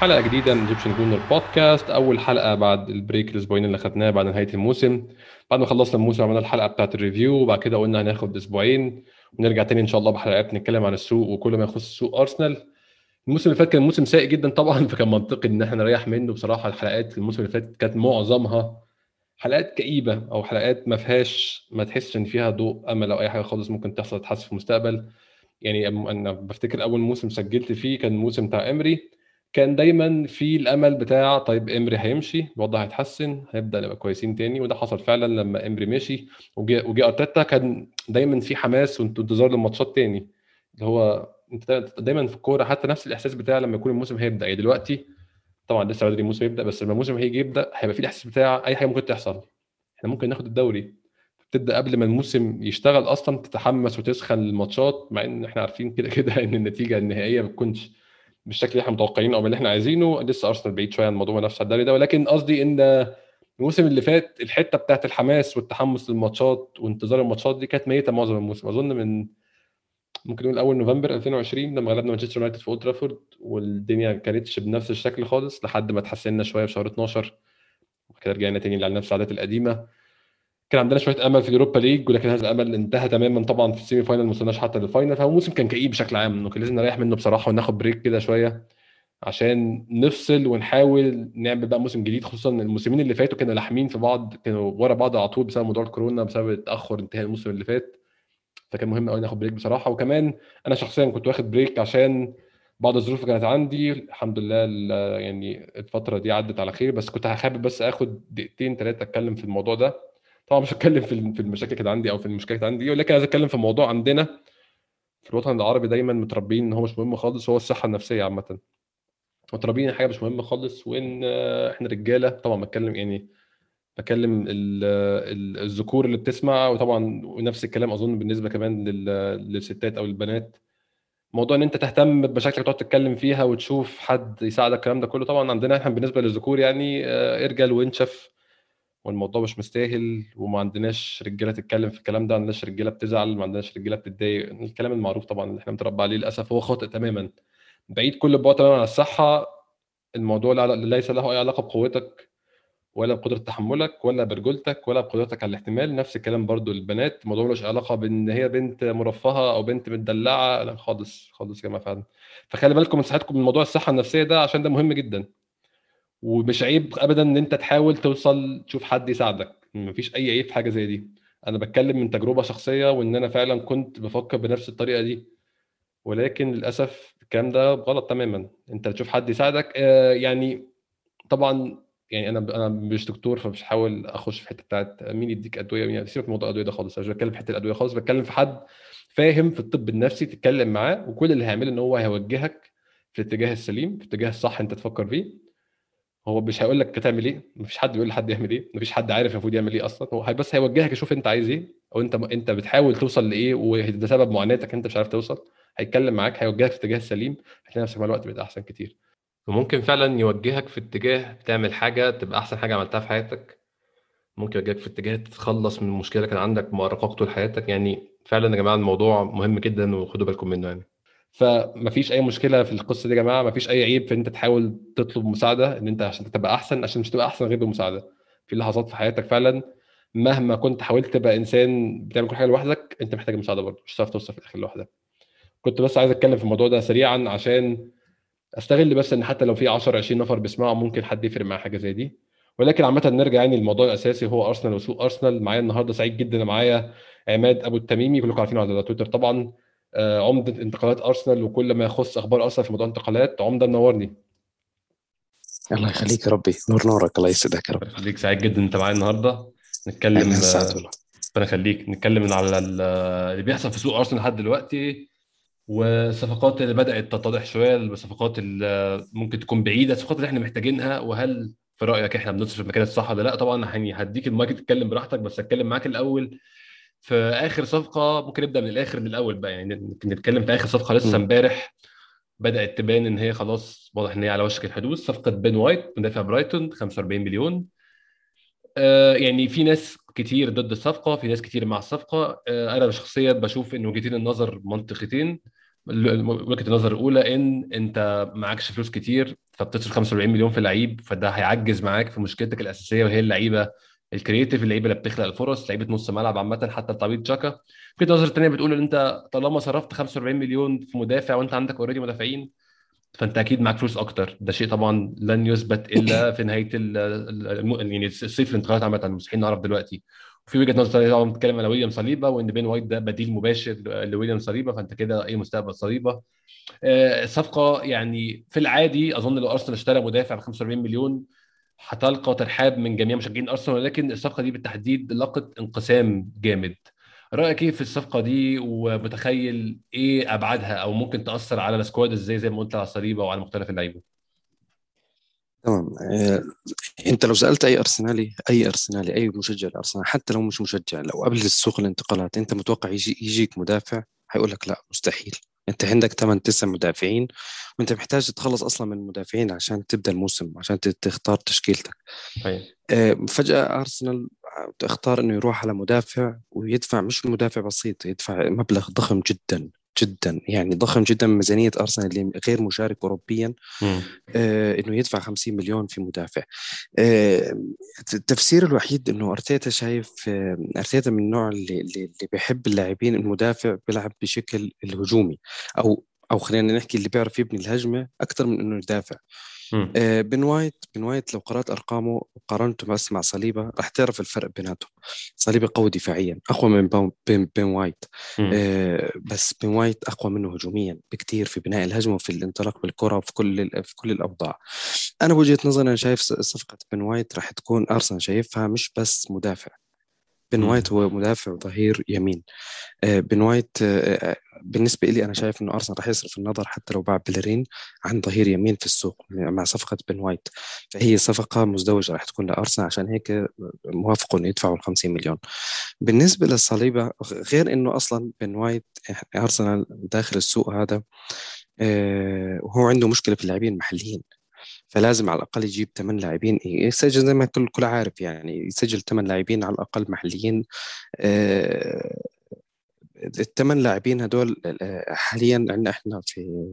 حلقة جديدة من Egyptian Gooner Podcast أول حلقة بعد ال break الأسبوعين اللي خدناه بعد نهاية الموسم. بعد ما خلصنا الموسم عملنا الحلقة بتاعت ال review وبعد كده قلنا هناخد أسبوعين ونرجع تاني إن شاء الله بحلقات نتكلم عن السوق وكل ما يخص سوق أرسنال. الموسم اللي فات كان موسم سيء جدا طبعا فكان منطقي إن إحنا نريح منه. بصراحة الحلقات الموسم اللي فات كانت معظمها حلقات كئيبة أو حلقات ما فيهاش ما تحسش إن فيها ضوء أمل أو أي حاجة خالص ممكن تحصل تحس في المستقبل. يعني أنا بفتكر أول موسم سجلت فيه كان الموسم بتاع إمري. كان دايما في الأمل بتاع طيب إمري هيمشي الوضع هيتحسن هنبدا نبقى كويسين تاني. وده حصل فعلا لما إمري مشي. وجي أرتيتا كان دايما في حماس وانتظار للماتشات تاني. اللي هو أنت دايما في الكورة حتى نفس الإحساس بتاع لما يكون الموسم هيبدأ. يعني دلوقتي طبعا لسه بدري الموسم يبدا بس لما الموسم هيجي يبدأ هيبقى في الإحساس بتاع أي حاجة ممكن تحصل. إحنا ممكن ناخد الدوري. تبدا قبل ما الموسم يشتغل أصلا تتحمس وتسخن الماتشات مع إن إحنا عارفين كده كده إن النتيجة النهائية ما بتكونش بالشكل اللي إحنا متوقعينه أو اللي إحنا عايزينه لسه ارسنال بعيد شوية عن موضوع منافسة الدوري ده. ولكن قصدي إن الموسم اللي فات الحتة بتاعت الحماس والتحمس للماتشات وانتظار الماتشات دي كانت ميتة معظم الموسم. أظن من ممكن نقول أول نوفمبر 2020 لما غلبنا مانشستر يونايتد في أولد ترافورد والدنيا ما كانتش بنفس الشكل خالص لحد ما اتحسنا شوية في شهر 12 وكده رجعنا تاني على نفس العادات القديمة. كان عندنا شوية أمل في ال Europa League ولكن هذا الأمل انتهى تماما طبعا في ال semi final ما وصلناش حتى لل final فهو موسم كان كئيب بشكل عام إنه كان لازم نريح منه بصراحة وناخد break كده شوية عشان نفصل ونحاول نعمل بقى موسم جديد خصوصا الموسمين اللي فاتوا كانوا لاحمين في بعض كانوا ورا بعض على طول بسبب موضوع الكورونا بسبب تأخر انتهاء الموسم اللي فات. فكان مهم قوي ناخد break بصراحة. وكمان أنا شخصيا كنت واخد break عشان بعض الظروف كانت عندي. الحمد لله يعني الفترة دي عدت على خير بس كنت حابب بس آخد دقيقتين ثلاثة أتكلم في الموضوع ده. طبعا مش هتكلم في في المشاكل اللي عندي أو في المشكلات اللي عندي ولكن عايز أتكلم في موضوع عندنا. في الوطن العربي دايما متربيين إن هو مش مهم خالص هو الصحة النفسية عامة. متربيين حاجة مش مهمة خالص وإن إحنا رجالة طبعا بتكلم يعني بكلم الذكور اللي بتسمع وطبعا ونفس الكلام أظن بالنسبة كمان للستات أو البنات. موضوع إن أنت تهتم بمشاكلك تقعد تتكلم فيها وتشوف حد يساعدك الكلام ده كله طبعا عندنا إحنا بالنسبة للذكور يعني ارجل وانشف. والموضوع مش مستاهل وما عندناش رجالة تتكلم في الكلام ده ما عندناش رجالة بتزعل ما عندناش رجالة بتتضايق. الكلام المعروف طبعا اللي إحنا متربى عليه للأسف هو خاطئ تماما. بعيد كل البعد تماما عن الصحة الموضوع ليس له أي علاقة بقوتك ولا بقدرة تحملك ولا برجولتك ولا بقدرتك على الاحتمال. نفس الكلام برضو للبنات الموضوع ملوش علاقة بإن هي بنت مرفهة أو بنت متدلعة لا خالص خالص يا جماعة فعلا فخلي بالكم من صحتكم من موضوع الصحة النفسية ده عشان ده مهم جدا. ومش عيب ابدا ان انت تحاول توصل تشوف حد يساعدك. مفيش اي عيب في حاجة زي دي. أنا بتكلم من تجربة شخصية وان أنا فعلا كنت بفكر بنفس الطريقة دي. ولكن للأسف الكلام ده غلط تماما. انت تشوف حد يساعدك آه يعني طبعا يعني أنا أنا مش دكتور فمش هحاول اخش في حتة بتاعت مين يديك أدوية مين سيبك من موضوع الأدوية ده خالص. أنا مش بتكلم في حتة الأدوية خالص بتكلم في حد فاهم في الطب النفسي تتكلم معاه وكل اللي هيعمله ان هو هيوجهك في الاتجاه السليم في الاتجاه الصح انت تفكر فيه. هو مش هيقول لك تعمل إيه مفيش حد بيقول لحد يعمل إيه مفيش حد عارف المفروض يعمل إيه أصلا. هو بس هيوجهك يشوف أنت عايز إيه أو أنت أنت بتحاول توصل لإيه وده سبب معاناتك أنت مش عارف توصل. هيتكلم معاك هيوجهك في الاتجاه السليم هتلاقي نفسك مع الوقت بقيت أحسن كتير. وممكن فعلا يوجهك في اتجاه تعمل حاجة تبقى أحسن حاجة عملتها في حياتك. ممكن يوجهك في اتجاه تتخلص من اللي كان عندك مؤرقاك طول حياتك. يعني فعلا يا جماعة الموضوع مهم جدا وخدوا بالكم منه يعني. فمفيش أي مشكلة في القصة دي يا جماعة. مفيش أي عيب في إن أنت تحاول تطلب مساعدة إن أنت عشان تبقى أحسن عشان مش تبقى أحسن غير بمساعدة. في لحظات في حياتك فعلا مهما كنت حاولت تبقى إنسان بتعمل كل حاجة لوحدك أنت محتاج مساعدة برضه مش هتعرف توصل في الآخر لوحدك. كنت بس عايز أتكلم في الموضوع ده سريعا عشان أستغل بس إن حتى لو في 10 20 نفر بيسمعوا ممكن حد يفرق مع حاجة زي دي. ولكن عامة نرجع يعني للموضوع الأساسي هو ارسنال وسوق ارسنال معايا النهارده سعيد جدا معايا. عماد أبو التميمي كلكم عارفينه على تويتر طبعا. عمدة انتقالات أرسنال وكل ما يخص أخبار أرسنال في موضوع الانتقالات عمدة منورني الله يخليك يا ربي. نور نورك الله يسعدك يا رب. خليك سعيد جدا إنت معايا النهارده. نتكلم ربنا يخليك. نتكلم على اللي بيحصل في سوق أرسنال لحد دلوقتي والصفقات اللي بدأت تتضح شوية الصفقات اللي ممكن تكون بعيدة الصفقات اللي إحنا محتاجينها وهل في رأيك إحنا بنصرف في المكان الصح ولا لأ؟ طبعا هديك المايك تتكلم براحتك بس أتكلم معاك الأول. في آخر صفقة ممكن نبدأ من الآخر للاول بقى. يعني نتكلم في آخر صفقة لسه امبارح بدأت تبان إن هي خلاص واضح إن هي على وشك الحدوث. صفقة بن وايت مدافع برايتون 45 مليون. آه يعني في ناس كتير ضد الصفقة في ناس كتير مع الصفقة. آه أنا شخصيا بشوف ان وجهتين النظر منطقتين وجهة النظر الأولى إن أنت معكش فلوس كتير فبتصرف 45 مليون في لعيب فده هيعجز معاك في مشكلتك الأساسية وهي اللعيبة ال creative اللعيبة اللي بتخلق الفرص لعيبة نص ملعب عامة حتى لتعويض تشاكا. وجهه النظر الثانية بتقول إن أنت طالما صرفت 45 مليون في مدافع وأنت عندك already مدافعين فأنت أكيد معاك فلوس أكتر. ده شيء طبعا لن يثبت إلا في نهاية يعني الصيف الانتقالات عامة مستحيل نعرف دلوقتي. وفي وجهة نظر ثانية طبعا بتتكلم على ويليام صليبا وإن بن وايت ده بديل مباشر لويليام صليبا فأنت كده أي مستقبل صليبا الصفقه يعني في العادي أظن لو أرسنال اشترى مدافع ب 45 مليون هتلقى ترحاب من جميع مشجعين أرسنال ولكن الصفقة دي بالتحديد لقت انقسام جامد. رأيك إيه في الصفقة دي؟ ومتخيل إيه أبعادها؟ أو ممكن تأثر على السكواد إزاي زي ما قلت على صليبه وعلى مختلف اللعيبة؟ تمام. آه، أنت لو سألت أي أرسنالي أي أرسنالي أي مشجع لأرسنال حتى لو مش مشجع لو قبل السوق الانتقالات أنت متوقع يجي يجيك مدافع هيقول لك لا مستحيل. انت عندك 8 9 مدافعين وانت محتاج تتخلص أصلا من المدافعين عشان تبدأ الموسم عشان تختار تشكيلتك أي. آه، فجأة أرسنال اختار إنه يروح على مدافع ويدفع مش مدافع بسيط يدفع مبلغ ضخم جدا جدا يعني ضخم جدا من ميزانية أرسنال اللي غير مشارك اوروبيا آه إنه يدفع 50 مليون في مدافع. آه التفسير الوحيد إنه أرتيتا شايف آه أرتيتا من النوع اللي اللي بيحب اللاعبين المدافع بيلعب بشكل الهجومي أو أو خلينا نحكي اللي بيعرف يبني الهجمة أكثر من إنه يدافع. آه بن وايت بن وايت لو قرأت أرقامه وقارنته بس مع صليبة راح تعرف الفرق بيناتهم. صليبة قوي دفاعيا أقوى من بن, بن وايت. آه بس بن وايت أقوى منه هجوميا بكثير في بناء الهجمة وفي الانطلاق بالكرة وفي كل في كل الأوضاع. أنا بوجهة نظري أنا شايف صفقة بن وايت راح تكون أرسنال شايفها مش بس مدافع. بن وايت هو مدافع ظهير يمين بن وايت بالنسبة لي أنا شايف إنه أرسنال راح يصرف النظر حتى لو باع بلرين عن ظهير يمين في السوق مع صفقة بن وايت. فهي صفقة مزدوجة راح تكون لأرسنال عشان هيك موافقوا إنه يدفعوا ال 50 مليون. بالنسبة للصليبة غير إنه أصلا بن وايت أرسنال داخل السوق هذا وهو عنده مشكلة في اللاعبين المحليين. فلازم على الأقل يجيب ثمان لاعبين. يسجل زي ما كل كل عارف يعني يسجل ثمان لاعبين على الأقل محليين. الثمان لاعبين هدول حاليا عندنا إحنا في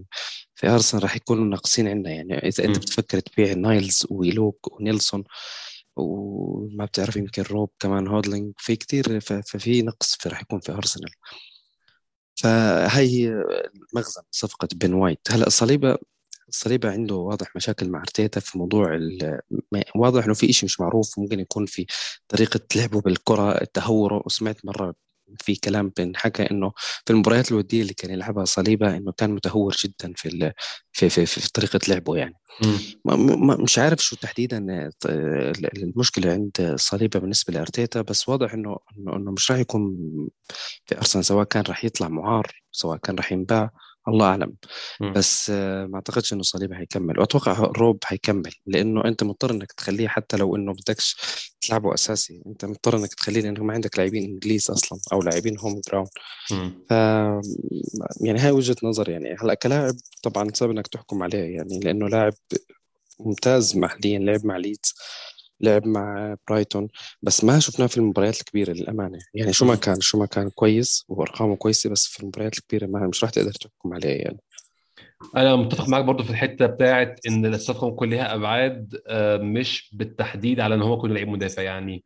في أرسنال راح يكونوا ناقصين عندنا. يعني إذا أنت بتفكر تبيع نايلز ويلوك ونيلسون وما بتعرف يمكن روب كمان هولدينج في كثير ففي نقص في راح يكون في أرسنال. فهي مغزى صفقة بن وايت. هلأ صليبة صليبة عنده واضح مشاكل مع أرتيتا في موضوع واضح إنه في شيء مش معروف ممكن يكون في طريقة لعبه بالكرة تهوره وسمعت مرة في كلام بنحكى إنه في المباريات الودية اللي كان يلعبها صليبة إنه كان متهور جدا في في في, في طريقة لعبه يعني. مش عارف شو تحديدا المشكلة عند صليبة بالنسبة لأرتيتا بس واضح إنه إنه مش راح يكون في أرسنال سواء كان راح يطلع معار سواء كان راح ينباع. الله أعلم. م. بس ما أعتقدش إنه صليبه هيكمل. وأتوقع روب هيكمل لأنه أنت مضطر إنك تخليه حتى لو إنه بدكش تلعبه أساسي. أنت مضطر إنك تخليه لأنه ما عندك لاعبين إنجليز أصلا أو لاعبين home grown ف يعني هاي وجهة نظر يعني. هلأ كلاعب طبعا صعب إنك تحكم عليه يعني لأنه لاعب ممتاز محليا لعب مع ليدز لعب مع برايتون بس ما شفناه في المباريات الكبيرة للأمانة. يعني شو ما كان شو ما كان كويس وأرقامه كويسة بس في المباريات الكبيرة ما مش راح تقدر تحكم عليه يعني. أنا متفق معاك برضو في الحتة بتاعت إن الصفقه ممكن ليها أبعاد مش بالتحديد على إن هو يكون لعيب مدافع. يعني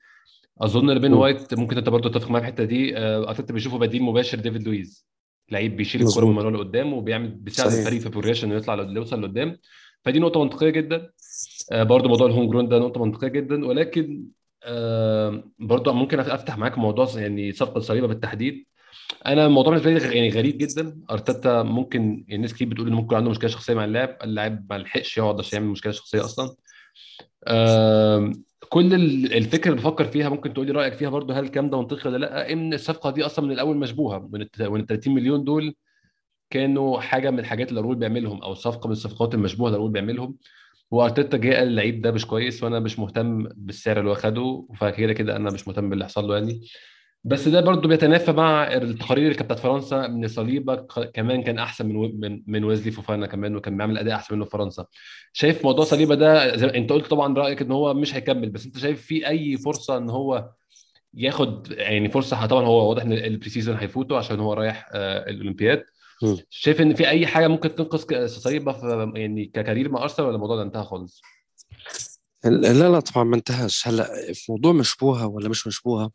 أظن بن وايت ممكن أنت برضو تتفق معايا في الحتة دي أرتيتا بيشوفه بديل مباشر ديفيد لويز. لعيب بيشيل الكرة من مانويل لقدام وبيعمل بيساعد الفريق في progression انه يطلع يوصل لقدام. فدي نقطة منطقية جدا. برضو موضوع ال home grown ده نقطة منطقية جدا ولكن برضو ممكن أفتح معاك موضوع يعني صفقة صليبة بالتحديد. أنا الموضوع بالنسبة لي يعني غريب جدا. أرتيتا ممكن يعني الناس كتير بتقول إن ممكن عنده مشكلة شخصية مع اللاعب اللاعب ما لحقش يقعد عشان يعمل مشكلة شخصية أصلا. كل الفكرة اللي بفكر فيها ممكن تقول لي رأيك فيها برضو هل الكلام ده منطقي ولا لأ؟ إن الصفقة دي أصلا من الأول مشبوهة من ال 30 مليون دول كانوا حاجة من الحاجات اللي الرول بيعملهم أو صفقة من الصفقات المشبوهة اللي الرول بيعملهم. وأرتيتا جه قال اللعيب ده مش كويس وأنا مش مهتم بالسعر اللي هو خده فكده كده أنا مش مهتم باللي حصل له يعني. بس ده برضو بيتنافى مع التقارير اللي كانت بتاعت فرنسا إن صليبه كمان كان أحسن من من من ويزلي فوفانا كمان وكان بيعمل أداء أحسن منه في فرنسا. شايف موضوع صليبة ده زي أنت قلت طبعا رايك إن هو مش هيكمل بس أنت شايف في أي فرصة إن هو ياخد يعني فرصة؟ طبعا هو واضح إن ال pre-season هيفوته عشان هو رايح الأولمبياد. مم. شايف إن في أي حاجة ممكن تنقذ صليبة في يعني ك career مع أرسنال ولا الموضوع ده انتهى خالص؟ لا لا طبعا ما انتهاش. هلا في موضوع مشبوهة ولا مش مشبوهة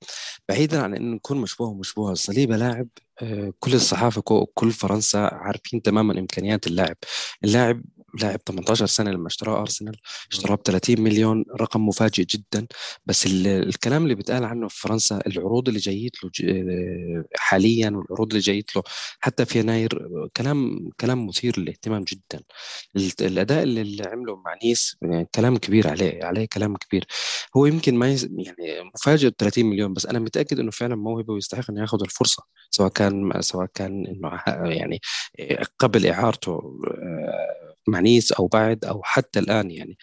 بعيدا عن انه نكون مشبوه ومشبوهة صليبة لاعب آه، كل الصحافة كل فرنسا عارفين تماما إمكانيات اللاعب. اللاعب لاعب 18 سنة لما اشتراه أرسنال اشتراه ب 30 مليون رقم مفاجئ جدا. بس ال- الكلام اللي بيتقال عنه في فرنسا العروض اللي جايت له آه، حاليا والعروض اللي جايت له حتى في يناير آه، كلام كلام مثير للاهتمام جدا. ال- الأداء اللي عمله مع نيس يعني كلام كبير عليه عليه كلام كبير. هو يمكن ما يز... يعني مفاجئ ب 30 مليون بس أنا متأكد إنه فعلا موهبة ويستحق إنه ياخذ الفرصة سواء كان سواء كان إنه يعني قبل إعارته آه، مع نيس أو بعد أو حتى الآن يعني.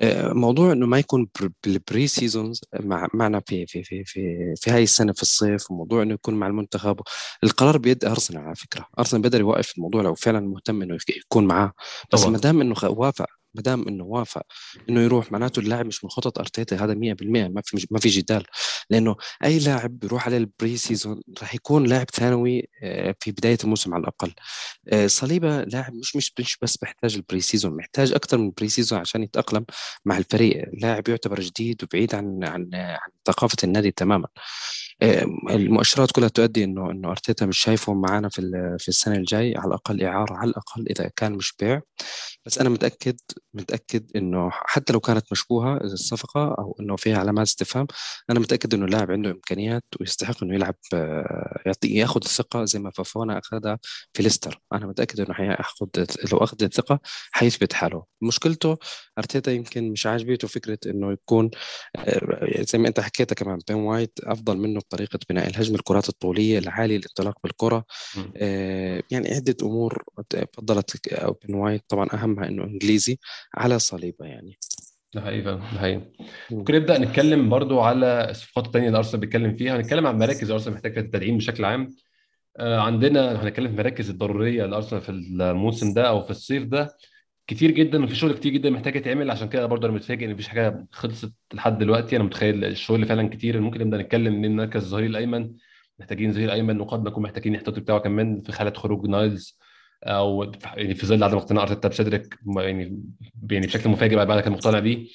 آه، موضوع إنه ما يكون بر- بال pre-seasons مع معنا في في في في في هاي السنة في الصيف وموضوع إنه يكون مع المنتخب. القرار بيد أرسنال على فكرة. أرسنال بيقدر يوقف الموضوع لو فعلا مهتم إنه يك- يكون معاه. بس ما دام إنه وافق ما دام إنه وافق إنه يروح معناته اللاعب مش من خطط أرتيتا هذا 100% ما في ما في جدال. لأنه أي لاعب بيروح على ال pre-season راح يكون لاعب ثانوي آه، في بداية الموسم على الأقل. آه، صليبة لاعب مش مش مش بس بيحتاج ال pre-season محتاج أكثر من ال pre-season عشان يتأقلم مع الفريق. لاعب يعتبر جديد وبعيد عن عن عن ثقافة النادي تماما. آه، المؤشرات كلها تؤدي انه إنه أرتيتا مش شايفه معانا في في السنة الجاي على الأقل إعارة على الأقل إذا كان مش بيع. بس أنا متأكد متأكد إنه حتى لو كانت مشبوهه الصفقة أو إنه فيها علامات استفهام أنا متأكد إنه اللاعب عنده إمكانيات ويستحق إنه يلعب آه، يعطي يأخذ الثقة زي ما فوفانا أخذها في ليستر. أنا متأكد إنه حيأخذ لو أخذ الثقة حيثبت حاله. مشكلته أرتيتا يمكن مش عاجبته فكرة إنه يكون آه، زي ما أنت حكيتها كمان بن وايت أفضل منه بطريقة بناء الهجمة الكرات الطولية العاليه الانطلاق بالكرة. آه، يعني عدة أمور فضلت بن وايت طبعا أهمها إنه إنجليزي. على صليبة يعني. ده حقيقي فعلا ده حقيقي. مم. ممكن نبدأ نتكلم برضو على الصفقات الثانية اللي أرسنال بيتكلم فيها. هنتكلم عن مراكز أرسنال محتاج فيها التدعيم بشكل عام. آه، عندنا هنتكلم في المراكز الضرورية لأرسنال في الموسم ده أو في الصيف ده. كتير جدا وفي شغل كتير جدا محتاج يتعمل عشان كده برضه أنا متفاجئ إن مفيش حاجة خلصت لحد دلوقتي. أنا متخيل الشغل فعلا كتير. ممكن نبدأ نتكلم من مركز الظهير الأيمن محتاجين ظهير أيمن وقد نكون محتاجين الاحتياطي بتاعه كمان في حاله خروج نايلز. أو يعني في ظل عدم اقتناع أرتيتا بسيدريك يعني يعني بشكل مفاجئ بعد بعد كان مقتنع بيه.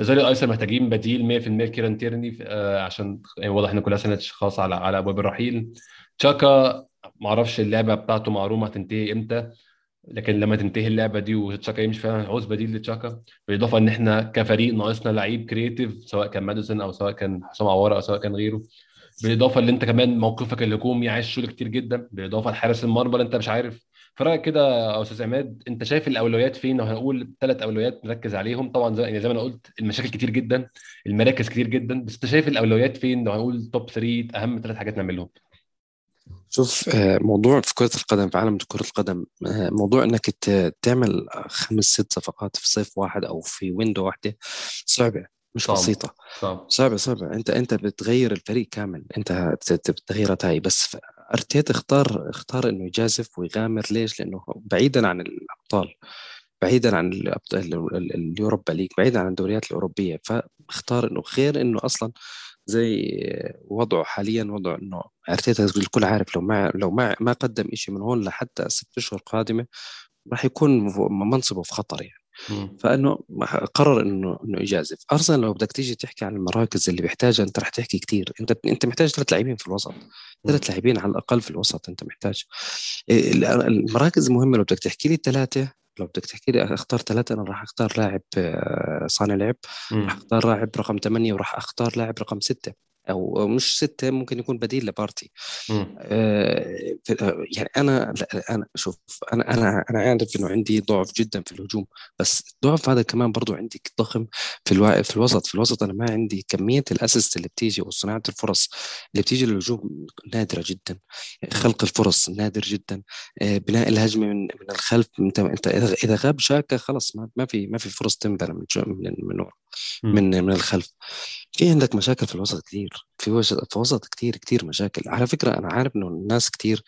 الظهير الايسر محتاجين بديل 100% لكيران تيرني آه، عشان يعني واضح إن كلها سنه خلاص على على أبواب الرحيل. تشاكا معرفش اللعبة بتاعته مع روما هتنتهي إمتى لكن لما تنتهي اللعبة دي وتشاكا يمشي فعلا عاوز بديل لتشاكا. بالإضافة إن إحنا كفريق ناقصنا لعيب creative سواء كان ماديسون أو سواء كان حسام عوارة أو سواء كان غيره. بالإضافة اللي أنت كمان موقفك الهجومي عايز شغل كتير جدا. بالإضافة لحارس المرمى اللي أنت مش عارف فرايك كده يا أستاذ عماد أنت شايف الأولويات فين؟ لو هنقول ثلاث أولويات نركز عليهم. طبعا زي يعني زي ما أنا قلت المشاكل كتير جدا المراكز كتير جدا بس أنت شايف الأولويات فين؟ لو هنقول توب 3 أهم ثلاث حاجات نعملهم. شوف آه، موضوع في كرة القدم في عالم كرة القدم آه، موضوع إنك تعمل خمس ست صفقات في صيف واحد أو في ويندو واحدة صعبة مش صعب بسيطة. صعب. صعبة صعبة. انت أنت بتغير الفريق كامل. أنت بالتغييرات هاي بس أرتيتا اختار اختار إنه يجازف ويغامر ليش؟ لأنه بعيدا عن الأبطال بعيدا عن اليوروبا ليج بعيدا عن الدوريات الأوروبية فاختار إنه غير إنه أصلا زي وضعه حاليا وضع إنه أرتيتا الكل عارف لو ما لو ما ما قدم شيء من هون لحتى ست أشهر قادمة راح يكون منصبه في خطر يعني. فإنه قرر انه إنه يجازف. ارسنال لو بدك تيجي تحكي عن المراكز اللي بيحتاجها أنت رح تحكي كثير أنت أنت محتاج ثلاث لاعبين في الوسط. ثلاث لاعبين على الأقل في الوسط أنت محتاج. إيه، المراكز المهمه لو بدك تحكي لي ثلاثة. لو بدك تحكي لي أختار ثلاثة أنا راح أختار لاعب آه، صانع لعب. راح. أختار لاعب رقم ثمانية وراح أختار لاعب رقم ستة. أو مش سته ممكن يكون بديل لبارتي. آه، آه، يعني أنا أنا شوف أنا أنا أنا عارف إنه عندي ضعف جدا في الهجوم بس الضعف هذا كمان برضو عندي ضخم في الوا... في الوسط. في الوسط أنا ما عندي كمية الاسيست اللي بتيجي وصناعه الفرص اللي بتيجي للهجوم نادرة جدا. خلق الفرص نادر جدا. آه، بناء الهجمة من من الخلف انت انت إذا غاب شاكا خلص ما في ما في فرص تنبنى من من من ورا. من من الخلف. في عندك مشاكل في الوسط كثير في وسط في وسط كثير كثير مشاكل. على فكرة أنا عارف إنه الناس كثير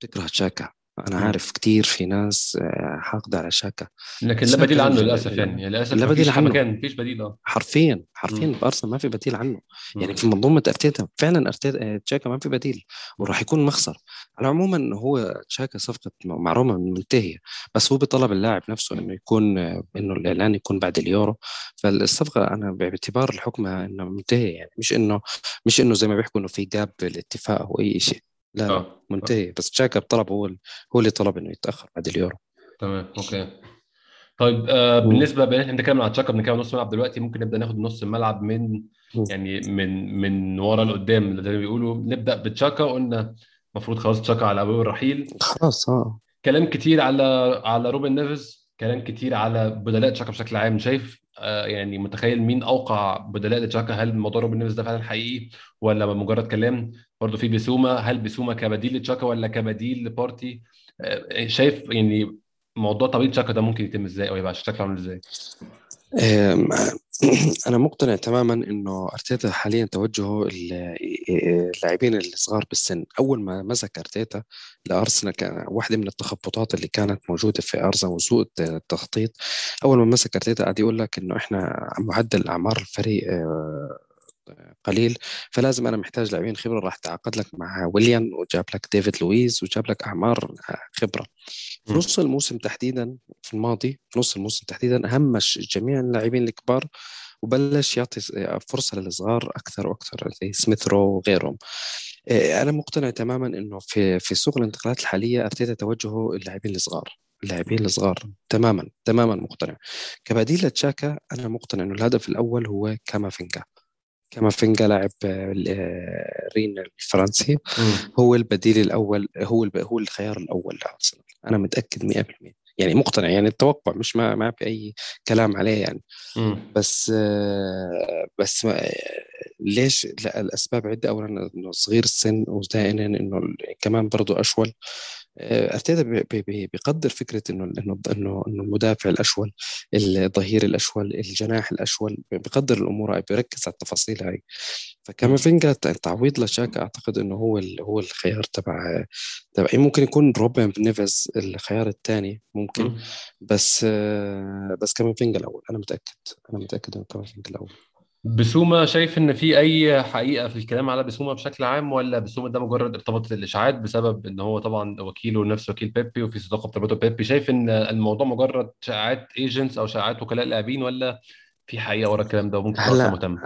بتكره تشاكا. أنا مم. عارف كتير في ناس آه، حاقدة على شاكا لكن لا بديل عنه للأسف يعني للأسف لا بديل عنه. مكان مفيش بديل آه حرفيا حرفيا. بارسنال ما في بديل عنه يعني. في منظومة أرتيتا فعلا ارتيتا آه، تشاكا ما في بديل وراح يكون مخسر على عموما هو تشاكا صفقة مع روما منتهية بس هو بطلب اللاعب نفسه إنه يكون آه، إنه الإعلان يكون بعد اليورو فالصفقة أنا باعتبار الحكم إنه منتهية يعني مش انه مش إنه زي ما بيحكوا إنه في gap بالاتفاق أو أي شيء لا آه. منتهي. بس تشاكا بطلب هو هو اللي طلب إنه يتأخر بعد اليورو. تمام okay. طيب آه. بالنسبة بان إحنا بنتكلم عن تشاكا بنتكلم عن نص الملعب دلوقتي. ممكن نبدأ ناخد نص الملعب من. يعني من من ورا لقدام زي ما بيقولوا. نبدأ بتشاكا. قلنا المفروض خلاص تشاكا على أبواب الرحيل. خلاص آه. كلام كتير على على روبن نيفز. كلام كتير على بدلاء تشاكا بشكل عام. شايف آه يعني متخيل مين أوقع بدلاء لتشاكا؟ هل موضوع روبن نيفز ده فعلا حقيقي ولا مجرد كلام؟ برضه في بيسوما هل بيسوما كبديل لتشاكا ولا كبديل لبارتي؟ آه شايف يعني موضوع طبيعي تشاكا ده ممكن يتم إزاي أو يبقى شكله عامل إزاي؟ أنا مقتنع تماما إنه أرتيتا حاليا توجهه ال- اللاعبين الصغار بالسن. أول ما مسك أرتيتا لأرسنال كان واحدة من التخبطات اللي كانت موجودة في أرسنال وسوء التخطيط. أول ما مسك أرتيتا قاعد يقول لك إنه إحنا معدل أعمار الفريق آه، قليل فلازم أنا محتاج لاعبين خبرة راح تعاقد لك مع ويليام وجاب لك ديفيد لويس وجاب لك أعمار خبرة. في. نص الموسم تحديدا في الماضي في نص الموسم تحديدا همش جميع اللاعبين الكبار وبلش يعطي فرصة للصغار أكثر وأكثر زي سميث رو وغيرهم. إيه، أنا مقتنع تماما إنه في في سوق الانتقالات الحالية أرتيتا توجهه اللاعبين الصغار اللاعبين الصغار. تماما تماما مقتنع. كبديل لتشاكا أنا مقتنع إنه الهدف الأول هو كامافينجا. كامافينجا لاعب آه، آه، رين الفرنسي مم. هو البديل الأول هو. هو الخيار الأول لأرسنال أنا متأكد 100% يعني مقتنع يعني التوقع مش ما ما في أي كلام عليه يعني مم. بس آه، بس ليش لا الأسباب عدة اولا إنه صغير السن وثانيا إنه كمان برضه أشول أرتيتا بي- بي- بيقدر فكرة إنه إنه إنه إنه المدافع الاشول الظهير الاشول الجناح الاشول بيقدر الأمور هاي بيركز على التفاصيل هاي. فكامافينجا تعويض لشاكا أعتقد إنه هو هو الخيار تبع تبع ممكن يكون روبن نيفز الخيار الثاني ممكن. مم. بس آه، بس كامافينجا الأول أنا متأكد أنا متأكد إنه كامافينجا الأول. بسومة شايف إن في أي حقيقة في الكلام على بسومة بشكل عام ولا بسومة ده مجرد ارتباط الاشاعات بسبب إن هو طبعا وكيله نفس وكيل بيبي وفي صداقة بتربطه بيبي شايف إن الموضوع مجرد شائعات agents أو شائعات وكلاء لاعبين ولا في حقيقة ورا الكلام ده وممكن هلأ مهتم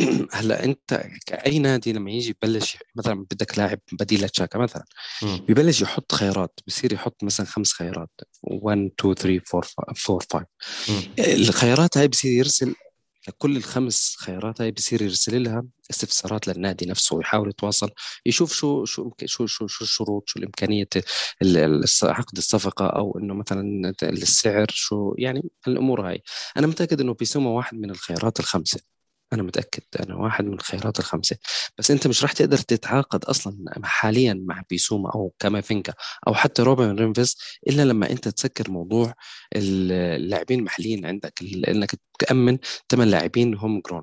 هلأ أنت كأي نادي لما يجي يبلش مثلا بدك لاعب بديل لتشاكا مثلا. ببلش يحط خيارات بصير يحط مثلا خمس خيارات 1 2 3 4 4 5 مم. الخيارات هاي بصير يرسل لكل الخمس خيارات هاي بصير يرسل لها استفسارات للنادي نفسه ويحاول يتواصل يشوف شو شو شو شو, شو الشروط شو الإمكانية ال- ال- عقد الصفقة أو إنه مثلا السعر شو يعني الأمور هاي. أنا متأكد إنه بيسوما واحد من الخيارات الخمسة. أنا متأكد أنا واحد من الخيارات الخمسة. بس أنت مش راح تقدر تتعاقد أصلا حاليا مع بيسوما أو كامافينجا أو حتى روبن نيفيز إلا لما أنت تسكر موضوع اللاعبين المحليين عندك إنك تأمن ثمان لاعبين home grown.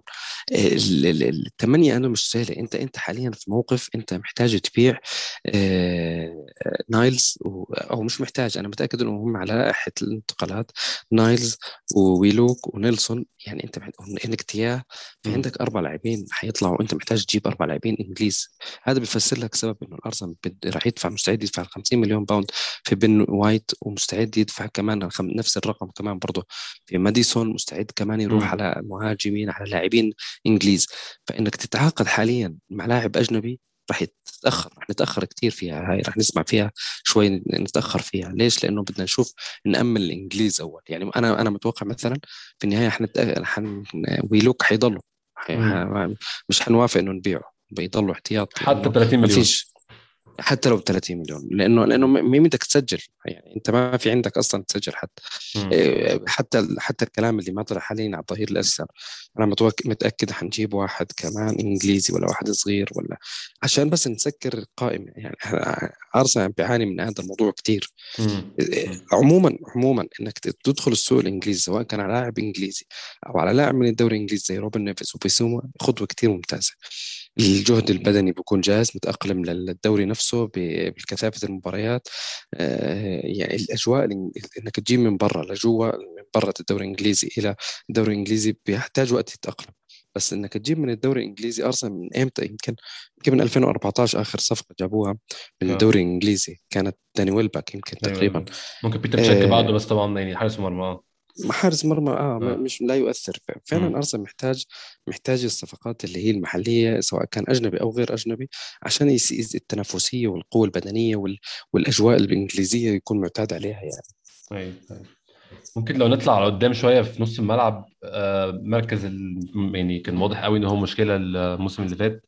ال- ال- الثمانيه أنا مش سهلة. أنت أنت حاليا في موقف أنت محتاج تبيع آه، نايلز أو مش محتاج. أنا متأكد انهم هم على لائحة الانتقالات نايلز وويلوك ونيلسون. يعني أنت محت- انكتياه في. عندك أربع لاعبين حيطلعوا أنت محتاج تجيب أربع لاعبين إنجليز هذا بيفسر لك سبب إنه الأرسنال بد- راح يدفع مستعد يدفع 50 مليون pound في بن وايت ومستعد يدفع كمان الخم- نفس الرقم كمان برضه في ماديسون مستعد كمان يروح مم. على مهاجمين على لاعبين إنجليز فإنك تتعاقد حاليا مع لاعب أجنبي راح يتأخر راح نتأخر كثير فيها هاي راح نسمع فيها شوي نتأخر فيها. ليش؟ لأنه بدنا نشوف نأمن الإنجليز أول. يعني أنا أنا متوقع مثلا في النهاية حنت... حن... ويلوك حيضلوا. ح... مش حنوافق إنه نبيعه بيضلوا احتياط. حتى لأنه 30 ما مليون. فيش حتى لو ب 30 مليون. لأنه لأنه مين بدك تسجل يعني أنت ما في عندك أصلا تسجل حتى. مم. إيه، حتى حتى الكلام اللي ما طلع حاليا على الظهير الايسر أنا متأكد حنجيب واحد كمان إنجليزي ولا واحد صغير ولا عشان بس نسكر القائمة. يعني أرسنال بيعاني من هذا الموضوع كثير. إيه، عموما عموما إنك تدخل السوق الإنجليزي سواء كان على لاعب إنجليزي أو على لاعب من الدوري الإنجليزي زي روبن نيفيز وبيسوما خطوة كثير ممتازة. الجهد البدني بيكون جاهز متأقلم للدوري نفسه بكثافة المباريات. آه، يعني الأجواء إنك تجيب من برا لجوا من برا الدوري الإنجليزي إلى الدوري الإنجليزي بيحتاج وقت يتأقلم. بس إنك تجيب من الدوري الإنجليزي أرسنال من إمتى؟ يمكن يمكن من 2014 آخر صفقة جابوها من آه. الدوري الإنجليزي. كانت داني ويلباك يمكن أيوة. تقريبا. ممكن بيتر تشيك آه. بعده بس طبعا يعني حارس مرمى حارس مرمى آه, آه. مش لا يؤثر فعلا أرسنال محتاج محتاج الصفقات اللي هي المحلية سواء كان أجنبي أو غير أجنبي عشان يزيد التنافسية والقوة البدنية وال... والأجواء الإنجليزية يكون معتاد عليها يعني أيوة. أيوة. ممكن لو نطلع على قدام شوية في نص الملعب آه، مركز ال... يعني كان واضح قوي إن هو مشكلة الموسم اللي فات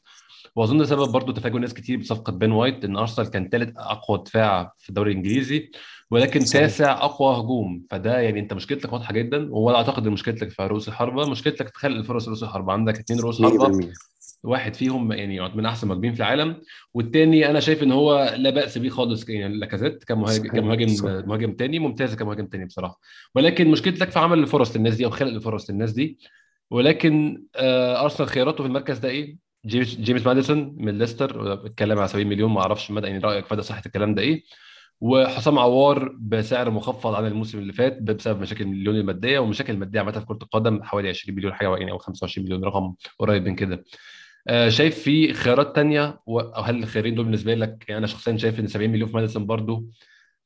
وأظن سبب برضه تفاجؤ ناس كتير بصفقة بين وايت إن أرسنال كان ثالث أقوى دفاع في الدوري الإنجليزي ولكن صحيح. تاسع أقوى هجوم. فده يعني أنت مشكلتك واضحة جدا. ولا أعتقد إن مشكلتك في رؤوس الحربة. مشكلتك في خلق الفرص رؤوس الحربة. عندك اثنين رؤوس حربة. واحد فيهم يعني من أحسن مهاجمين في العالم. والتاني أنا شايف إن هو لا بأس بيه خالص يعني لاكازيت كمهاجم كمهاجم مهاجم تاني. ممتاز كمهاجم تاني بصراحة. ولكن مشكلتك في عمل الفرص للناس دي أو خلق الفرص للناس دي. ولكن آه أرسنال خياراته في المركز ده إيه؟ جيمس جيمس ماديسون من ليستر. بيتكلم على 70 مليون. ما أعرفش مدى يعني رأيك مدى صحة الكلام ده إيه؟ وحسام عوار بسعر مخفض عن الموسم اللي فات بسبب مشاكل المليون المادية ومشاكل المادية عامة في كرة القدم حوالي 20 مليون حاجة يعني أو 25 مليون رقم قريب من كده. آه، شايف في خيارات تانية؟ أو هل الخيارين دول بالنسبة لك يعني أنا شخصيا شايف إن 70 مليون في ماديسون برضو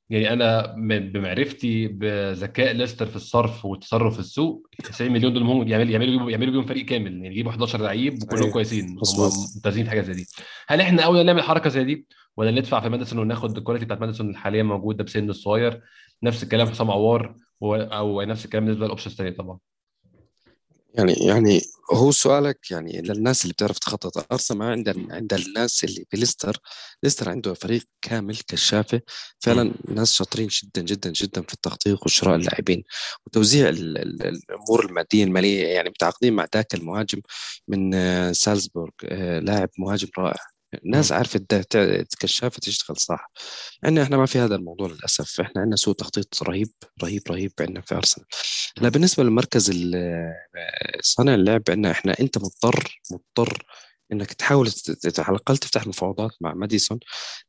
يعني أنا بمعرفتي بذكاء ليستر في الصرف والتصرف في السوق 90 مليون دول هم يعملوا يعملوا يعملوا بيهم فريق كامل يعني يجيبوا 11 لعيب وكلهم كويسين هم ممتازين في حاجة زي دي. هل إحنا اولى نعمل حركة زي دي؟ ولا ندفع في ماديسون وناخد ال quality بتاعت ماديسون الحالية موجودة بسن الصغير؟ نفس الكلام حسام عوار أو نفس الكلام بالنسبة لل options الثانية طبعا. يعني يعني هو سؤالك يعني للناس اللي بتعرف تخطط. ارسنال ما عند عند الناس اللي بليستر ليستر عنده فريق كامل كشافة. فعلا ناس شاطرين جدا جدا جدا في التخطيط وشراء اللاعبين. وتوزيع الأمور المادية المالية يعني متعاقدين مع ذاك المهاجم من آه، سالزبورغ آه، لاعب مهاجم رائع. الناس عارفة كشافة تشتغل صح. عندنا إحنا ما في هذا الموضوع للأسف. إحنا عندنا سوء تخطيط رهيب رهيب رهيب عندنا في أرسنال. لا بالنسبة لمركز صانع اللعب عندنا إحنا أنت مضطر مضطر إنك تحاول على الأقل تفتح مفاوضات مع ماديسون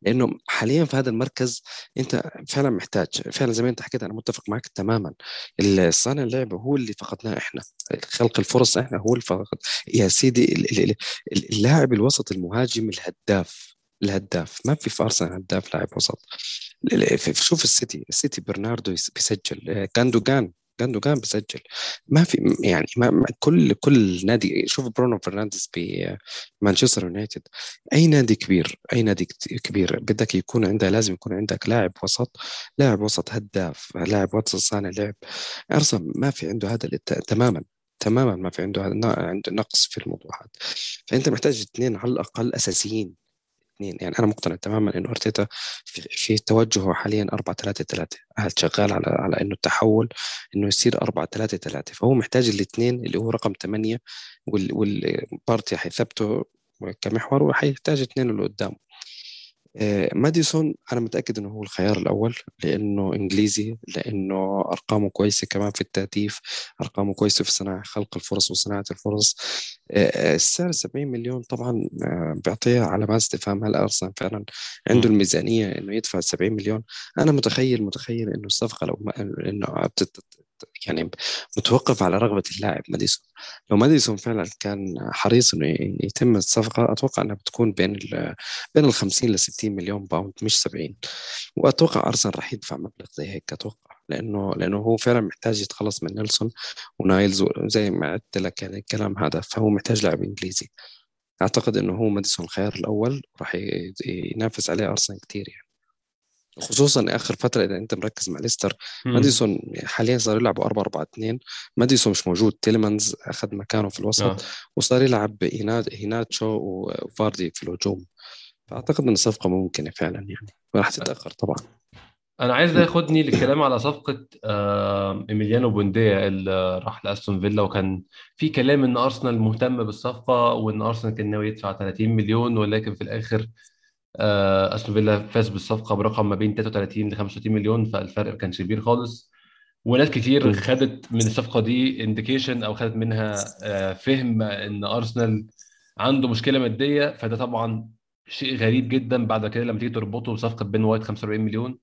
لأنه حاليا في هذا المركز أنت فعلا محتاج فعلا زي ما أنت حكيت أنا متفق معك تماما. الصانع اللعب هو اللي فقدناه إحنا خلق الفرص إحنا هو اللي فقد يا سيدي اللاعب الوسط المهاجم الهداف الهداف ما في في ارسنال هداف لاعب وسط. شوف السيتي السيتي برناردو بيسجل جوندوجان جوندوجان بسجل ما في يعني ما كل كل نادي شوف برونو فرنانديز بمانشستر يونايتد. أي نادي كبير أي نادي كبير بدك يكون عنده لازم يكون عندك لاعب وسط لاعب وسط هداف لاعب وسط صانع لعب. أرسنال ما في عنده هذا تماما تماما ما في عنده عنده نقص في الموضوع هذا فأنت محتاج اثنين على الأقل أساسيين. اثنين يعني أنا مقتنع تماما إنه أرتيتا في, في توجهه حاليا 4 3 3 شغال على على إنه التحول إنه يصير 4 3 3 فهو محتاج الاثنين اللي هو رقم 8 والبارتي حيثبته كمحور وحيحتاج اثنين اللي قدامه. ماديسون أنا متأكد إنه هو الخيار الأول لأنه إنجليزي لأنه أرقامه كويسة كمان في التهديف أرقامه كويسة في صناعة خلق الفرص وصناعة الفرص. آه، آه، السعر 70 مليون طبعا بيعطيها علامات استفهام هل أرسنال فعلا عنده الميزانية إنه يدفع 70 مليون؟ أنا متخيل متخيل إنه الصفقة لو ما إنه يعني متوقف على رغبة اللاعب ماديسون. لو ماديسون فعلا كان حريص إنه يتم الصفقة أتوقع إنها بتكون بين ال بين ال 50 ل 60 مليون pound مش 70 وأتوقع أرسنال راح يدفع مبلغ زي هيك أتوقع. لأنه لأنه هو فعلا محتاج يتخلص من نيلسون ونايلز وزي ما قلت لك يعني الكلام هذا فهو محتاج لاعب إنجليزي. أعتقد إنه هو ماديسون الخيار الأول راح ينافس عليه أرسنال كثير يعني. خصوصا آخر فترة إذا أنت مركز مع ليستر ماديسون حاليا صار يلعبوا 4 4 2 ماديسون مش موجود تيلمانز أخذ مكانه في الوسط آه. وصار يلعب هيناتشو وفاردي في الهجوم. فأعتقد إن الصفقه ممكنة فعلا يعني. وراح تتأخر طبعا. أنا عايز ياخدني للكلام على صفقة آه إيميليانو بونديا اللي راح لأستون فيلا وكان في كلام إن أرسنال مهتم بالصفقة وإن أرسنال كان ناوي يدفع 30 مليون ولكن في الآخر أستون فيلا فاز بالصفقة برقم ما بين 33 ل 35 مليون فالفرق ما كانش كبير خالص. وناس كتير خدت من الصفقة دي indication أو خدت منها آه، فهم إن أرسنال عنده مشكلة مادية فده طبعا شيء غريب جدا بعد كده لما تيجي تربطه بصفقة بن وايت 45 مليون.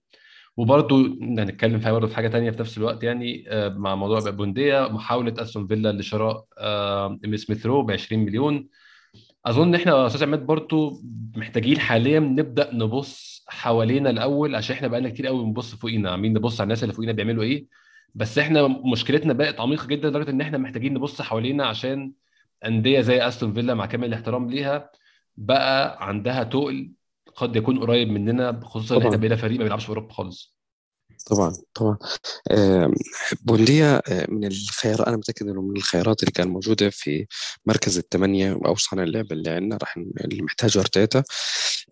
وبرضه هنتكلم فيها برضه في حاجة تانية في نفس الوقت يعني آه، مع موضوع بوينديا محاولة أستون فيلا لشراء آه، سميث رو ب 20 مليون. أظن إن إحنا يا أستاذ عماد برضه محتاجين حاليا نبدأ نبص حوالينا الأول عشان إحنا بقالنا كتير قوي بنبص فوقينا عاملين نبص على الناس اللي فوقينا بيعملوا إيه. بس إحنا مشكلتنا بقت عميقة جدا لدرجة إن إحنا محتاجين نبص حوالينا عشان أندية زي أستون فيلا مع كامل الاحترام ليها بقى عندها تقل قد يكون قريب مننا خصوصا إن إحنا بقينا فريق ما بيلعبش في أوروبا خالص. طبعا طبعا. آم، بونديا آه، من الخيارات أنا متأكد إنه من الخيارات اللي كان موجودة في مركز الثمانيه أو صانع اللعب اللي عندنا راح اللي محتاجه أرتيتا.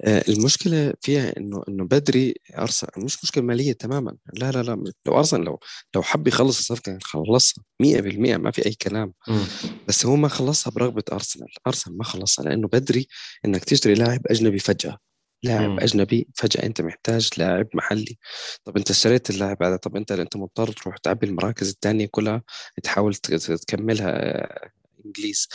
آه، المشكلة فيها إنه إنه بدري ارسنال مش مشكلة مالية تماما. لا لا لا لو ارسنال لو لو حب يخلص الصفقة كان خلصها 100% ما في أي كلام. بس هو ما خلصها برغبة أرسنال. أرسنال ما خلصها لأنه بدري إنك تشتري لاعب أجنبي فجأة. لاعب مم. أجنبي فجأة أنت محتاج لاعب محلي. طب أنت اشتريت اللاعب هذا طب أنت أنت مضطر تروح تعبي المراكز الثانية كلها تحاول تكملها آه، إنجليز.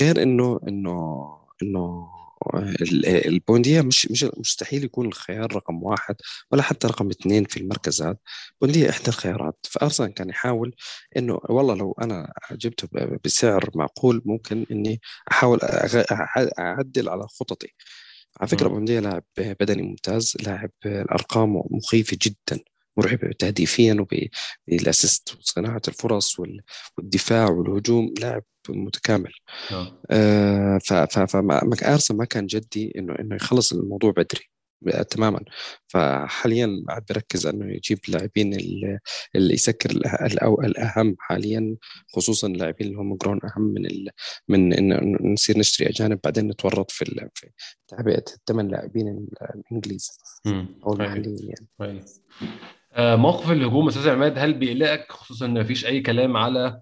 غير إنه إنه إنه ال- البونديا مش مش مستحيل يكون الخيار رقم واحد ولا حتى رقم اثنين في المركز هذا. بونديا إحدى الخيارات. فأرسنال كان يحاول إنه والله لو أنا جبته بسعر معقول ممكن إني أحاول أعدل على خططي. على فكرة مم. بونديا لاعب بدني ممتاز لاعب الأرقام مخيفة جدا مرعبة تهديفيا وبالأسيست وصناعة الفرص وال- والدفاع والهجوم لاعب متكامل آه. آه، فما ما- كان جدي إنه إنه يخلص الموضوع بدري تماما فحاليا قاعد بركز إنه يجيب لاعبين ال- اللي يسكر الأهم حاليا خصوصا اللاعبين اللي هم جرون أهم من ال... من انه نصير نشتري أجانب بعدين نتورط في ال... في تعبئة الثمان لاعبين ال- الإنجليز. أو طيب. المحليين يعني طيب. آه، موقف الهجوم أستاذ عماد هل بيقلقك خصوصا إن مفيش أي كلام على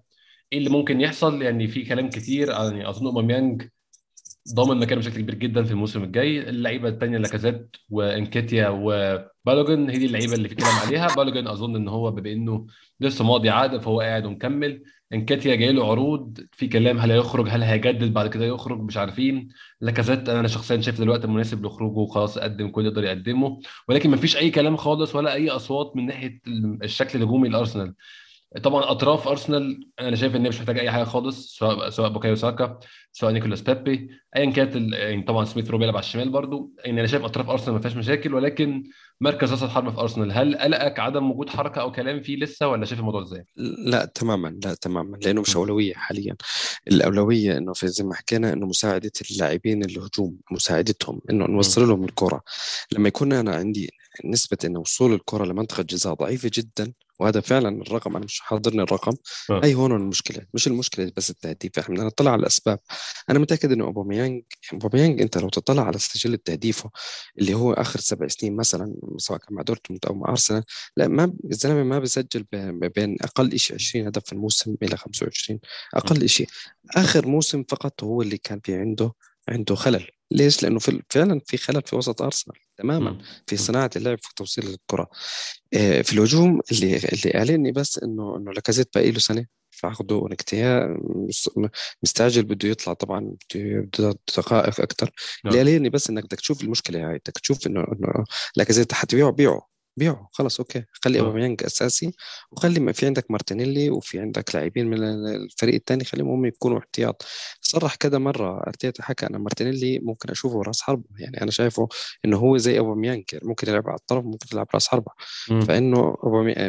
إيه اللي ممكن يحصل يعني في كلام كتير يعني أظن أوباميانج ضامن مكانه بشكل كبير جدا في الموسم الجاي. اللعيبة الثانية لاكازيت وإنكيتيا وبالوجن هي دي اللعيبة اللي في كلام عليها. بالوجن أظن إن هو بما إنه لسه ماضي عقد فهو قاعد ومكمل. إنكيتيا جاي له عروض. في كلام هل هيخرج هل هيجدد بعد كده يخرج مش عارفين. لاكازيت أنا شخصيا شايف دلوقتي مناسب لخروجه وخلاص قدم كل يقدر يقدمه. ولكن مفيش أي كلام خالص ولا أي أصوات من ناحية الشكل الهجومي لأرسنال. طبعا أطراف أرسنال أنا شايف إن هي مش محتاجة أي حاجة خالص سواء سواء بوكايو ساكا سواء نيكولاس بيبي ايا كانت يعني طبعا سميث رو بيلعب على الشمال برضو يعني أنا شايف أطراف أرسنال ما فيهاش مشاكل ولكن مركز راس الحرب في أرسنال هل قلقك عدم وجود حركة أو كلام فيه لسه ولا شايف الموضوع إزاي؟ لا تماما لا تماما لأنه مش. أولوية حاليا الأولوية إنه في زي ما حكينا إنه مساعدة اللاعبين الهجوم مساعدتهم إنه نوصل لهم الكرة لما يكون أنا عندي نسبة إنه وصول الكرة لمنطقة جزاء ضعيفة جدا وهذا فعلا الرقم أنا مش حاضرني الرقم. آه. أي هون المشكلة؟ مش المشكلة بس التهديف. إحنا بدنا نطلع على الأسباب. أنا متأكد إنه أوباميانج أوباميانج أنت لو تطلع على سجل تهديفه اللي هو آخر سبع سنين مثلا سواء كان مع دورتموند أو مع أرسنال لا ما الزلمة ما بسجل بين أقل شيء 20 هدف في الموسم إلى 25 أقل شيء آخر موسم فقط هو اللي كان في عنده عنده خلل. ليش؟ لأنه في فعلا في خلل في وسط أرسنال. تماما. في. صناعة اللعب في توصيل الكرة. آه، في الهجوم اللي اللي قالقني بس إنه إنه لاكازيت باقي له سنة. في عقده ونكتيا مس- مستعجل بده يطلع طبعا بده دقائق أكثر اللي آه. قالقني بس إنك بدك تشوف المشكلة هاي. بدك تشوف إنه إنه لاكازيت حتبيعه بيعه. بيعه خلص أوكي. خلي آه. أوباميانج أساسي وخلي ما في عندك مارتينيلي وفي عندك لاعبين من الفريق الثاني خليهم هم يكونوا احتياط. صرح كذا مرة أرتيتا حكى أنا مارتينيلي ممكن أشوفه راس حربة. يعني أنا شايفه إنه هو زي أوباميانج ممكن يلعب على الطرف ممكن يلعب راس حربة. فإنه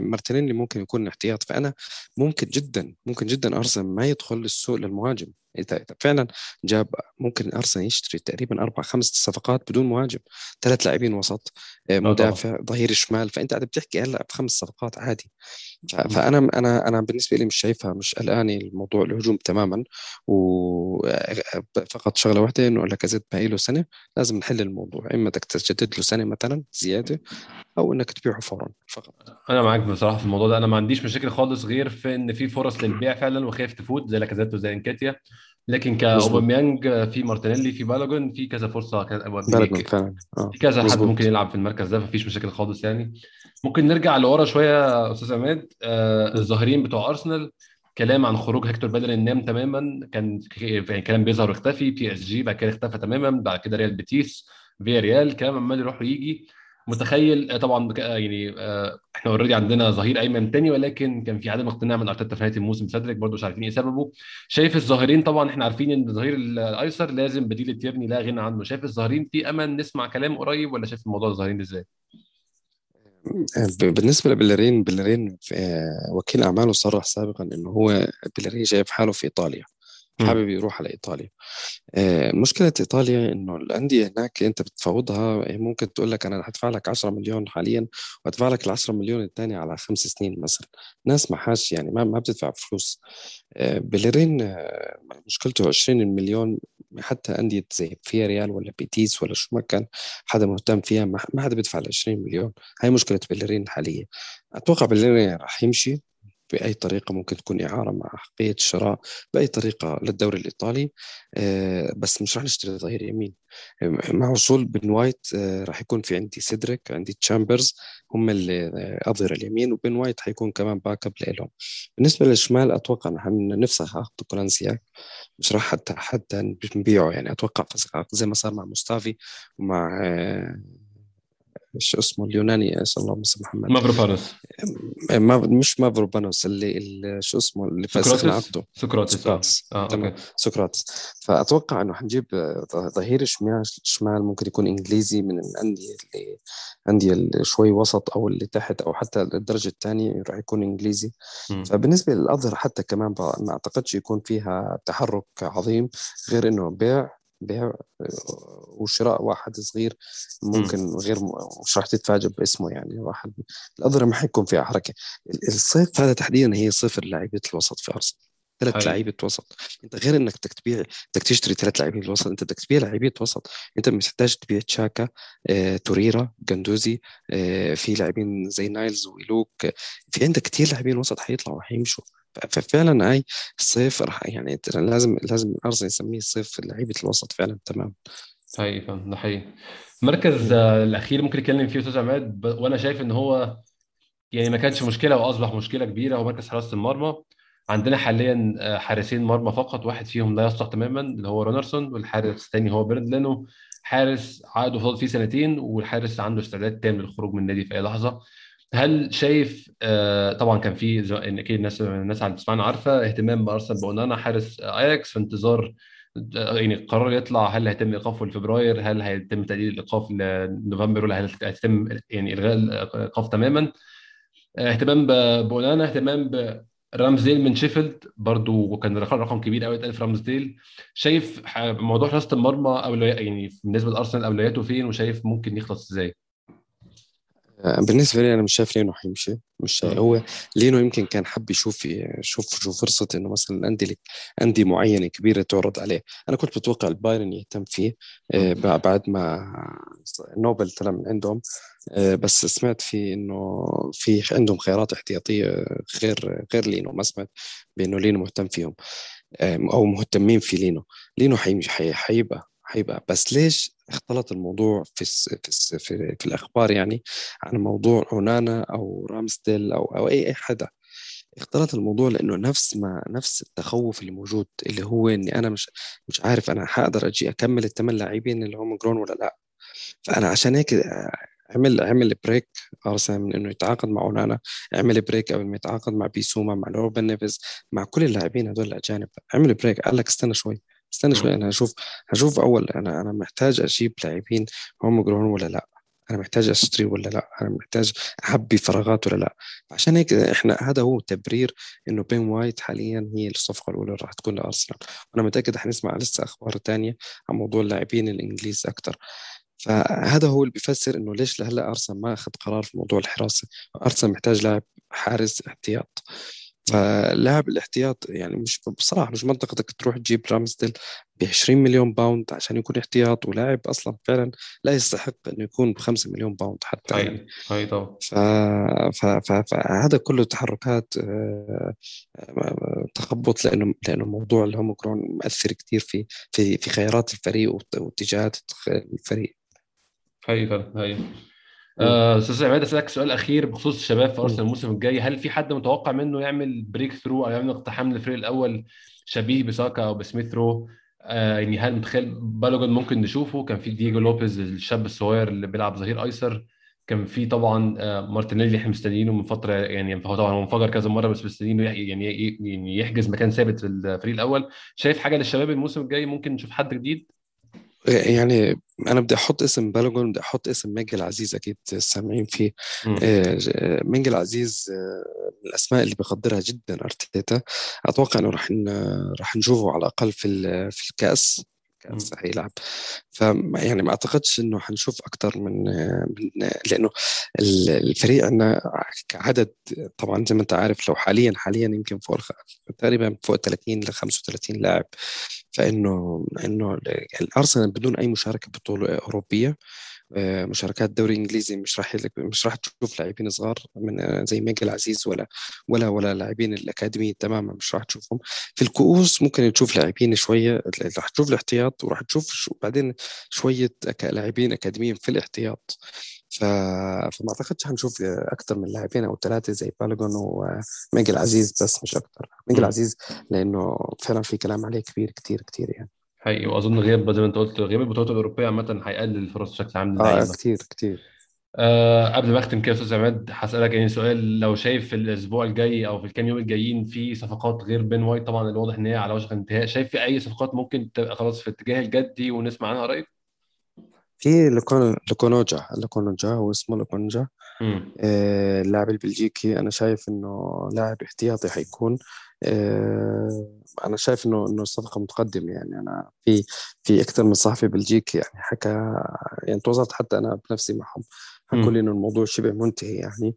مارتينيلي ممكن يكون احتياط. فأنا ممكن جدا ممكن جدا ارسنال ما يدخل السوق للمهاجم. إذا فعلا جاب ممكن أرسنال يشتري تقريبا أربع خمس صفقات بدون مهاجم ثلاث لاعبين وسط آه،. مدافع ظهير شمال فأنت قاعد بتحكي هلأ بخمس صفقات عادي. فأنا أنا أنا بالنسبة لي مش شايفها مش قلقاني الموضوع الهجوم تماما. وفقط شغلة واحدة إنه لاكازيت باقي له سنة لازم نحل الموضوع. إما بدك تجدد له سنة مثلا زيادة أو إنك تبيعه فورا فقط. أنا معاك بصراحة في الموضوع ده. أنا ما عنديش مشاكل خالص غير في إن في فرص للبيع فعلا وخايف تفوت زي لاكازيت وزي إنكاتيا. لكن كأوباميانج في مارتينيلي في بالاجون في كذا فرصة كذا بلدنا فعلا. آه في كذا حد مظبوط. ممكن يلعب في المركز ده مفيش مشاكل خالص يعني. ممكن نرجع لورا شوية أستاذ عماد. آه. الظاهرين بتوع أرسنال كلام عن خروج هيكتور بيلرين تماما كان يعني كلام بيظهر ويختفي PSG بعد كده اختفى تماما بعد كده ريال بيتيس فيا ريال كلام عمال يروح ويجي. متخيل طبعا يعني إحنا already عندنا ظهير أيمن تاني ولكن كان في عدم اقتناع من أرتيتا في نهاية الموسم. سيدريك برضه مش عارفين إيه سببه. شايف الظهيرين طبعا إحنا عارفين إن الظهير الأيسر لازم بديل تيرني لا غنى عنه. شايف الظهيرين في أمل نسمع كلام قريب ولا شايف الموضوع الظهيرين إزاي؟ بالنسبة لبيليرين بيليرين وكيل أعماله صرح سابقا إنه هو بيليرين حابب حاله في إيطاليا. حابب يروح على إيطاليا. آه، مشكلة إيطاليا إنه الأندية هناك أنت بتفاوضها ممكن تقول لك أنا هدفع لك 10 مليون حاليا وادفع لك ال 10 مليون الثانية على خمس سنين مثلا. ناس ما حاش يعني ما, ما بتدفع فلوس. آه، بيليرين آه، مشكلته 20 مليون حتى أندية زي فيا ريال ولا بيتيس ولا شو ما كان حدا مهتم فيها ما حدا بيدفع ال 20 مليون. هاي مشكلة بيليرين الحاليه أتوقع بيليرين راح يمشي. بأي طريقة ممكن تكون إعارة مع أحقية الشراء بأي طريقة للدوري الإيطالي. آه، بس مش راح نشتري ظهير يمين. مع وصول بن وايت آه، راح يكون في عندي سيدريك عندي تشامبرز هم آه، أظهر اليمين وبن وايت حيكون كمان backup لهم بالنسبة للشمال أتوقع نحن نفسخ عقد كولاسيناك. مش راح حتى حتى نبيعه يعني. عقد زي ما صار مع مستافي ومع شو اسمه اليوناني اسال الله مسا محمد. مافروبانوس ما مش مافروبانوس اللي, اللي شو اسمه اللي فسخنا عقده سقراطس سقراطس. آه. تمام. سقراطس. فأتوقع إنه حنجيب ظهير شمال شمال ممكن يكون إنجليزي من الأندية اللي انديه اللي شوي وسط أو اللي تحت أو حتى الدرجة الثانية راح يكون إنجليزي. م. فبالنسبة للاظهر حتى كمان ما أعتقدش يكون فيها تحرك عظيم غير إنه بيع بيع وشراء واحد صغير ممكن غير مش راح تتفاجئ باسمه يعني واحد الاظهره ما حيكون فيها حركة. الصيف هذا تحديدا هي صفر لعيبه الوسط في أرسنال. ثلاث لعيبة وسط. أنت غير إنك بدك تبيع بدك تشتري ثلاث لاعبين الوسط أنت بدك تبيع لعيبة وسط. أنت محتاج تبيع تشاكا آه، توريرا جندوزي آه، في لاعبين زي نايلز ويلوك في عندك كثير لاعبين وسط حيطلعوا وحيمشوا. ففعلا هاي الصيف راح يعني لازم لازم ارسنال يسميه الصيف لعيبه الوسط فعلا تمام. حقيقي فعلا ده حقيقي. المركز الأخير ممكن نتكلم فيه أستاذ عماد وأنا شايف إن هو يعني ما كانش مشكلة وأصبح مشكلة كبيرة هو مركز حراسة المرمى. عندنا حاليا آه، حارسين مرمى فقط واحد فيهم لا يصلح تماما اللي هو رونارسون والحارس الثاني هو بيرند لينو. حارس عقده فاضل فيه سنتين والحارس عنده استعداد تام للخروج من النادي في أي لحظة. هل شايف آه طبعا كان في أكيد الناس الناس اللي بتسمعنا عارفة اهتمام أرسنال بأونانا حارس آياكس في انتظار آه، يعني القرار يطلع. هل هيتم إيقافه لفبراير هل هيتم تقليل الإيقاف لنوفمبر؟ ولا هل هيتم يعني إلغاء الإيقاف تماما؟ آه، اهتمام بأونانا اهتمام برامزديل من شيفيلد. برضو وكان رقم كبير قوي اتقال في رامزديل. شايف موضوع حراسة المرمى اولويات يعني بالنسبة لأرسنال أولوياته فين؟ وشايف ممكن يخلص إزاي؟ بالنسبة لي أنا مش شايف لينو حيمشي مش هو لينو يمكن كان حب يشوف يشوف شوف فرصة إنه مثلا الأندية أندية معينة كبيرة تعرض عليه. أنا كنت بتوقع البايرن يهتم فيه آه، بعد ما نوبل طلع من عندهم. آه، بس سمعت في إنه في عندهم خيارات احتياطية غير غير لينو. ما سمعت بإنه لينو مهتم فيهم أو مهتمين في لينو. لينو حيبقى حيبقى بس ليش اختلط الموضوع في في في, في الأخبار يعني عن موضوع أونانا أو رامزديل أو أو أي أي حدا؟ اختلط الموضوع لأنه نفس ما نفس التخوف اللي موجود اللي هو إني أنا مش مش عارف أنا حقدر أجي أكمل الثمان لاعبين اللي homegrown ولا لأ. فأنا عشان هيك عمل عمل break ارسنال من إنه يتعاقد مع أونانا عمل break قبل ما يتعاقد مع بيسوما مع روبن نيفز مع كل اللاعبين هذول الأجانب عمل break قال لك استنى شوي. استنى شوي أنا هشوف هشوف أول أنا أنا محتاج أجيب لاعبين homegrown ولا لأ؟ أنا محتاج أشتري ولا لأ؟ أنا محتاج أعبي فراغات ولا لأ؟ عشان هيك إحنا هذا هو تبرير إنه بن وايت حاليا هي الصفقة الأولى راح تكون لأرسنال. وأنا متأكد حنسمع لسه أخبار تانية عن موضوع اللاعبين الإنجليز أكثر فهذا هو اللي بيفسر إنه ليش لهلأ أرسنال ما أخذ قرار في موضوع الحراسة؟ أرسنال محتاج لاعب حارس احتياط. فلاعب الاحتياط يعني مش بصراحة مش منطق إنك تروح تجيب رامزديل ب 20 مليون pound عشان يكون احتياط ولاعب أصلا فعلا لا يستحق إنه يكون ب 5 مليون pound حتى هاي يعني. هاي طبعا. ف... ف... ف... فهذا كله تحركات آه، تخبط لأنه لأنه موضوع ال homegrown مؤثر كثير في في في خيارات الفريق واتجاهات الفريق. هاي آه، أستاذ عماد أسألك سؤال أخير بخصوص الشباب في أرسنال الموسم الجاي. هل في حد متوقع منه يعمل breakthrough أو يعمل اقتحام للفريق الأول شبيه بساكا أو بسميث رو؟ آه يعني هل متخيل بالوجن ممكن نشوفه؟ كان في دييجو لوبيز الشاب الصغير اللي بيلعب ظهير أيسر. كان في طبعا آه مارتينيلي إحنا مستنيينه من فترة يعني هو طبعا هو انفجر كذا مرة بس مستنيينه يعني يعني يحجز مكان ثابت في الفريق الأول. شايف حاجة للشباب الموسم الجاي؟ ممكن نشوف حد جديد؟ يعني أنا بدي أحط اسم بالوجون بدي أحط اسم ميجي العزيز أكيد سامعين فيه. آه، ميجي العزيز آه، من الأسماء اللي بقدرها جدا أرتيتا. أتوقع إنه راح راح نشوفه على الأقل في في الكأس. كاس حيلعب ف يعني ما أعتقدش إنه حنشوف أكثر من من لأنه الفريق عندنا كعدد طبعا زي ما أنت عارف لو حاليا حاليا يمكن فوق تقريبا فوق 30 ل 35 لاعب. فإنه إنه الأرسنال بدون أي مشاركة بطولة أوروبية آه، مشاركات دوري إنجليزي مش راح مش راح تشوف لاعبين صغار من آه، زي ميجل عزيز ولا ولا ولا لاعبين الأكاديمية تماما مش راح تشوفهم. في الكؤوس ممكن تشوف لاعبين شوية راح تشوف الاحتياط وراح تشوف بعدين شوية لاعبين أكاديميين في الاحتياط. ف... فما أعتقدش حنشوف أكثر من لاعبين أو ثلاثة زي بالوجون وميجل عزيز بس مش أكثر ميجل عزيز لأنه فعلا في كلام عليه كبير كثير كثير يعني. حقيقي وأظن غياب زي ما أنت قلت غياب البطولات الأوروبية عامة هيقلل الفرص بشكل عام آه كتير كتير. آه قبل ما أختم كده أستاذ عماد هسألك يعني سؤال. لو شايف في الأسبوع الجاي أو في الكام يوم الجايين في صفقات غير بن وايت طبعا اللي واضح إن هي على وشك الانتهاء شايف في أي صفقات ممكن تبقى خلاص في اتجاه الجدي ونسمع عنها قريب؟ في لوكونوجا. لوكونوجا هو اسمه لوكونوجا. آه اللاعب البلجيكي. أنا شايف إنه لاعب احتياطي حيكون. آه أنا شايف انه إنه الصفقه متقدمة يعني. أنا في في أكثر من صحفي بلجيكي يعني حكى يعني تواصلت حتى أنا بنفسي معهم. لي إنه الموضوع شبه منتهي يعني.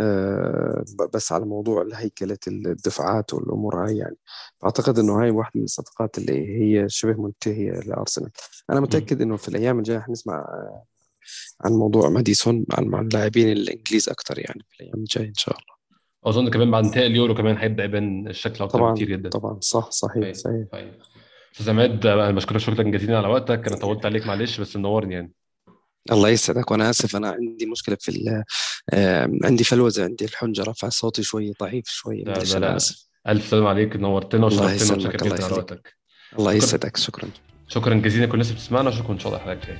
آه بس على موضوع هيكله الدفعات والأمور هاي يعني. فأعتقد إنه هاي واحدة من الصفقات اللي هي شبه منتهية لأرسنال. أنا متأكد إنه في الأيام الجاية حنسمع عن موضوع ماديسون عن اللاعبين الإنجليز أكثر يعني في الأيام الجاية إن شاء الله. أظن كمان بعد انتهاء اليورو كمان هيبدأ يبان الشكل أكتر طبعا كتير جدا. طبعا صح صحيح طيب صحيح. طيب. أستاذ عماد أنا بشكرك شكرا جزيلا على وقتك. أنا طولت عليك معلش بس منورني يعني. الله يسعدك. وأنا آسف أنا عندي مشكلة في عندي فلوزة عندي الحنجرة فصوتي شوي ضعيف شوي لا لا لا. آسف. ألف سلام عليك نورتنا وشرفتنا وشكرا جدا على وقتك الله يسعدك شكرا. شكرا جزيلا كل الناس بتسمعنا واشوفكم إن شاء الله الحلقة